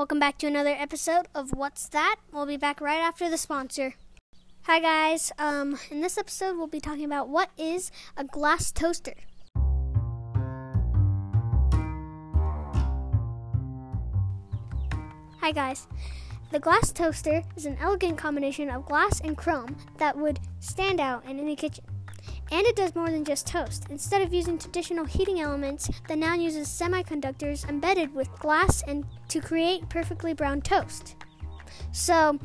Welcome back to another episode of What's That? We'll be back right after the sponsor. Hi guys. Um, in this episode, we'll be talking about what is a glass toaster. Hi guys. The glass toaster is an elegant combination of glass and chrome that would stand out in any kitchen. And it does more than just toast. Instead of using traditional heating elements, the noun uses semiconductors embedded with glass and to create perfectly brown toast. So,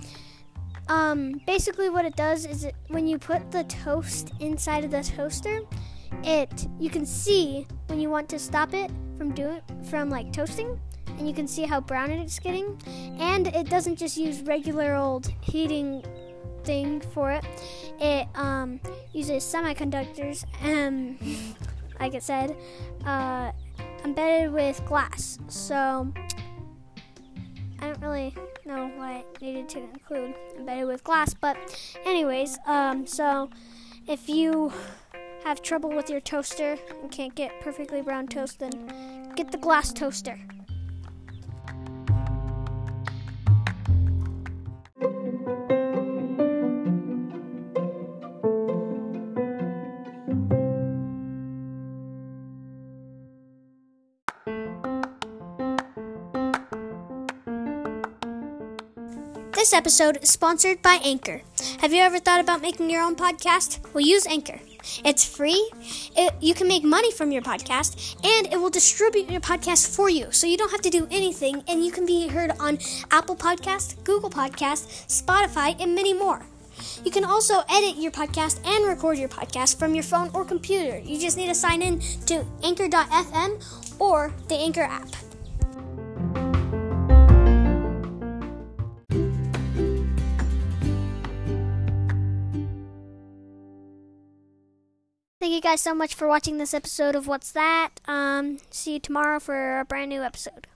um, basically, what it does is it, when you put the toast inside of the toaster, it you can see when you want to stop it from doing from like toasting, and you can see how brown it's getting. And it doesn't just use regular old heating thing for it. It um, uses semiconductors, um, like I said, uh, embedded with glass. So I don't really know why I needed to include embedded with glass, but anyways, um, so if you have trouble with your toaster and can't get perfectly brown toast, then get the glass toaster. This episode is sponsored by Anchor. Have you ever thought about making your own podcast? Well, use Anchor. It's free. It, you can make money from your podcast, and it will distribute your podcast for you, so you don't have to do anything. And you can be heard on Apple Podcast, Google Podcast, Spotify, and many more. You can also edit your podcast and record your podcast from your phone or computer. You just need to sign in to Anchor.fm or the Anchor app. Thank you guys so much for watching this episode of What's That. Um, see you tomorrow for a brand new episode.